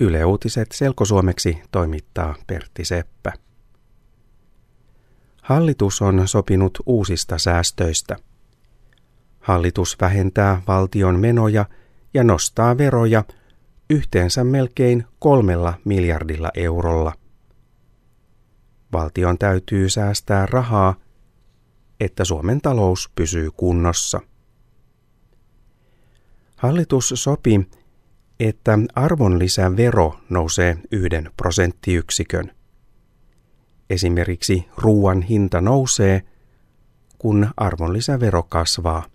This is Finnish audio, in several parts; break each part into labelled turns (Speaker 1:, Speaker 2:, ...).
Speaker 1: Yle Uutiset selkosuomeksi toimittaa Pertti Seppä. Hallitus on sopinut uusista säästöistä. Hallitus vähentää valtion menoja ja nostaa veroja yhteensä melkein kolmella miljardilla eurolla. Valtion täytyy säästää rahaa, että Suomen talous pysyy kunnossa. Hallitus sopi, että arvonlisävero nousee yhden prosenttiyksikön. Esimerkiksi ruoan hinta nousee, kun arvonlisävero kasvaa.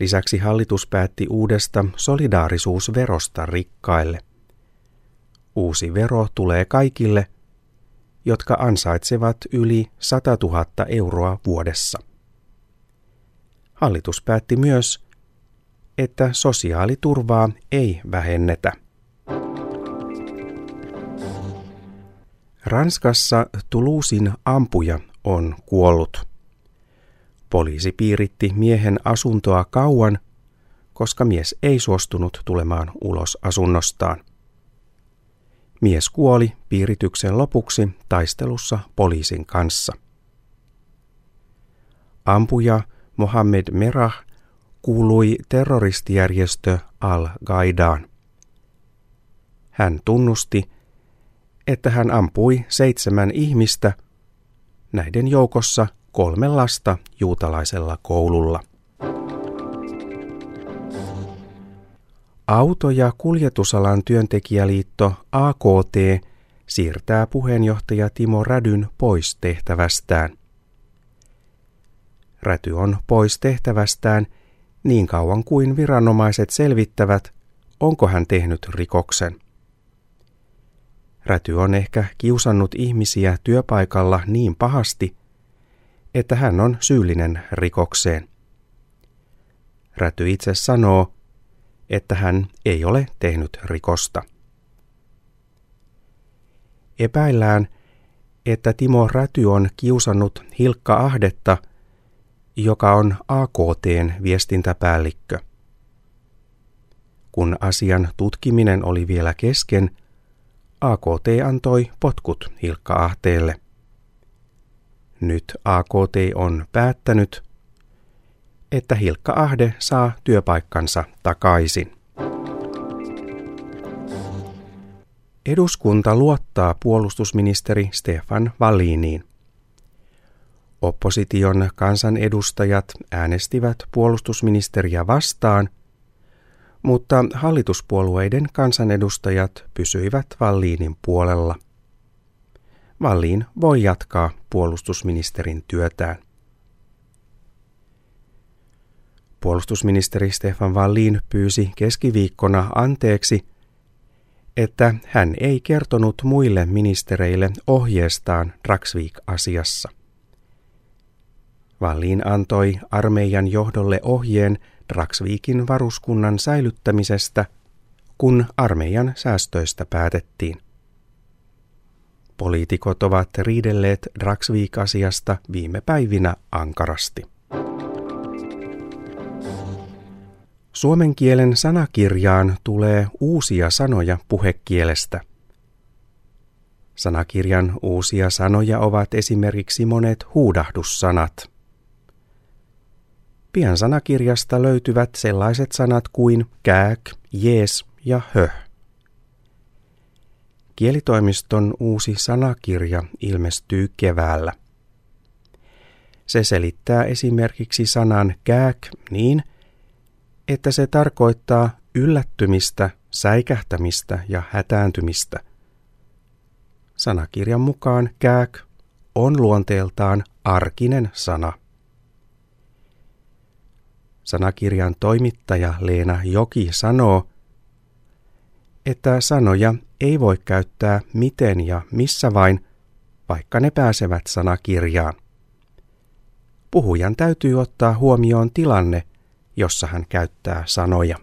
Speaker 1: Lisäksi hallitus päätti uudesta solidaarisuusverosta rikkaille. Uusi vero tulee kaikille, jotka ansaitsevat yli 100 000 euroa vuodessa. Hallitus päätti myös, että sosiaaliturvaa ei vähennetä. Ranskassa Tuluusin ampuja on kuollut. Poliisi piiritti miehen asuntoa kauan, koska mies ei suostunut tulemaan ulos asunnostaan. Mies kuoli piirityksen lopuksi taistelussa poliisin kanssa. Ampuja Mohammed Merah kuului terroristijärjestö Al-Qaidaan. Hän tunnusti, että hän ampui seitsemän ihmistä, näiden joukossa kolme lasta juutalaisella koululla. Auto- ja kuljetusalan työntekijäliitto AKT siirtää puheenjohtaja Timo Rädyn pois tehtävästään. Räty on pois tehtävästään – niin kauan kuin viranomaiset selvittävät, onko hän tehnyt rikoksen. Räty on ehkä kiusannut ihmisiä työpaikalla niin pahasti, että hän on syyllinen rikokseen. Räty itse sanoo, että hän ei ole tehnyt rikosta. Epäillään, että Timo Räty on kiusannut Hilkka Ahdetta – joka on AKTn viestintäpäällikkö. Kun asian tutkiminen oli vielä kesken, AKT antoi potkut Hilkka Ahteelle. Nyt AKT on päättänyt, että Hilkka Ahde saa työpaikkansa takaisin. Eduskunta luottaa puolustusministeri Stefan Walliniin. Opposition kansanedustajat äänestivät puolustusministeriä vastaan, mutta hallituspuolueiden kansanedustajat pysyivät Valliinin puolella. Valliin voi jatkaa puolustusministerin työtään. Puolustusministeri Stefan Wallin pyysi keskiviikkona anteeksi, että hän ei kertonut muille ministereille ohjeestaan Dragsvik-asiassa. Wallin antoi armeijan johdolle ohjeen Draksviikin varuskunnan säilyttämisestä, kun armeijan säästöistä päätettiin. Poliitikot ovat riidelleet Draksviik-asiasta viime päivinä ankarasti. Suomen kielen sanakirjaan tulee uusia sanoja puhekielestä. Sanakirjan uusia sanoja ovat esimerkiksi monet huudahdussanat – Pian sanakirjasta löytyvät sellaiset sanat kuin kääk, jees ja höh. Kielitoimiston uusi sanakirja ilmestyy keväällä. Se selittää esimerkiksi sanan kääk niin, että se tarkoittaa yllättymistä, säikähtämistä ja hätääntymistä. Sanakirjan mukaan kääk on luonteeltaan arkinen sana. Sanakirjan toimittaja Leena Joki sanoo, että sanoja ei voi käyttää miten ja missä vain, vaikka ne pääsevät sanakirjaan. Puhujan täytyy ottaa huomioon tilanne, jossa hän käyttää sanoja.